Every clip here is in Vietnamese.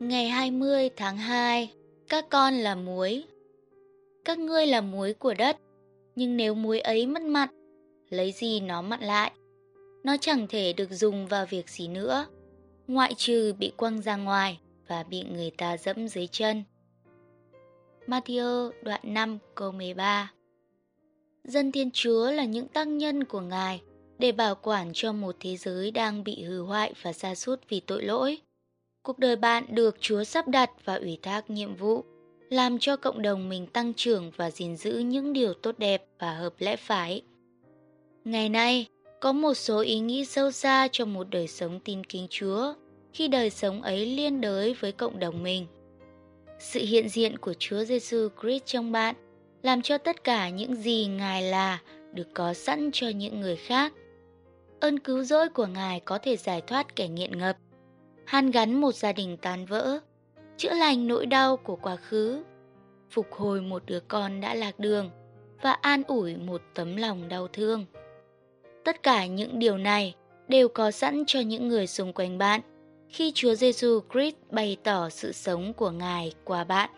Ngày 20 tháng 2, các con là muối. Các ngươi là muối của đất, nhưng nếu muối ấy mất mặn, lấy gì nó mặn lại? Nó chẳng thể được dùng vào việc gì nữa, ngoại trừ bị quăng ra ngoài và bị người ta dẫm dưới chân. Matthew đoạn 5 câu 13 Dân Thiên Chúa là những tăng nhân của Ngài để bảo quản cho một thế giới đang bị hư hoại và sa sút vì tội lỗi. Cuộc đời bạn được Chúa sắp đặt và ủy thác nhiệm vụ, làm cho cộng đồng mình tăng trưởng và gìn giữ những điều tốt đẹp và hợp lẽ phải. Ngày nay, có một số ý nghĩ sâu xa cho một đời sống tin kính Chúa, khi đời sống ấy liên đới với cộng đồng mình. Sự hiện diện của Chúa Giêsu Christ trong bạn làm cho tất cả những gì Ngài là được có sẵn cho những người khác. Ơn cứu rỗi của Ngài có thể giải thoát kẻ nghiện ngập, hàn gắn một gia đình tan vỡ, chữa lành nỗi đau của quá khứ, phục hồi một đứa con đã lạc đường và an ủi một tấm lòng đau thương. Tất cả những điều này đều có sẵn cho những người xung quanh bạn khi Chúa Giêsu Christ bày tỏ sự sống của Ngài qua bạn.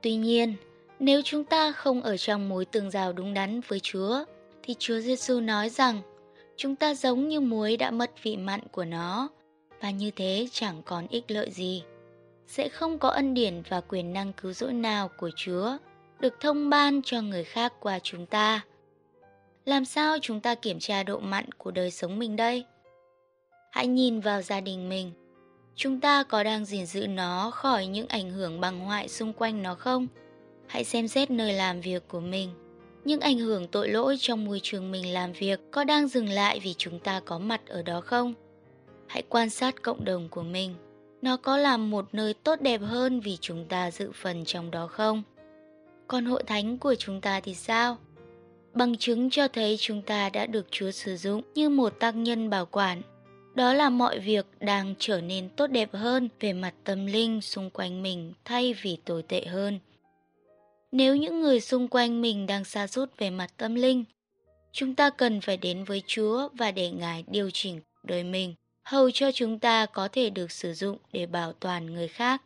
Tuy nhiên, nếu chúng ta không ở trong mối tương giao đúng đắn với Chúa, thì Chúa Giêsu nói rằng chúng ta giống như muối đã mất vị mặn của nó và như thế chẳng còn ích lợi gì. Sẽ không có ân điển và quyền năng cứu rỗi nào của Chúa được thông ban cho người khác qua chúng ta. Làm sao chúng ta kiểm tra độ mặn của đời sống mình đây? Hãy nhìn vào gia đình mình. Chúng ta có đang gìn giữ nó khỏi những ảnh hưởng bằng hoại xung quanh nó không? Hãy xem xét nơi làm việc của mình. Những ảnh hưởng tội lỗi trong môi trường mình làm việc có đang dừng lại vì chúng ta có mặt ở đó không? Hãy quan sát cộng đồng của mình. Nó có làm một nơi tốt đẹp hơn vì chúng ta dự phần trong đó không? Còn hội thánh của chúng ta thì sao? Bằng chứng cho thấy chúng ta đã được Chúa sử dụng như một tác nhân bảo quản. Đó là mọi việc đang trở nên tốt đẹp hơn về mặt tâm linh xung quanh mình thay vì tồi tệ hơn. Nếu những người xung quanh mình đang xa rút về mặt tâm linh, chúng ta cần phải đến với Chúa và để Ngài điều chỉnh đời mình, hầu cho chúng ta có thể được sử dụng để bảo toàn người khác.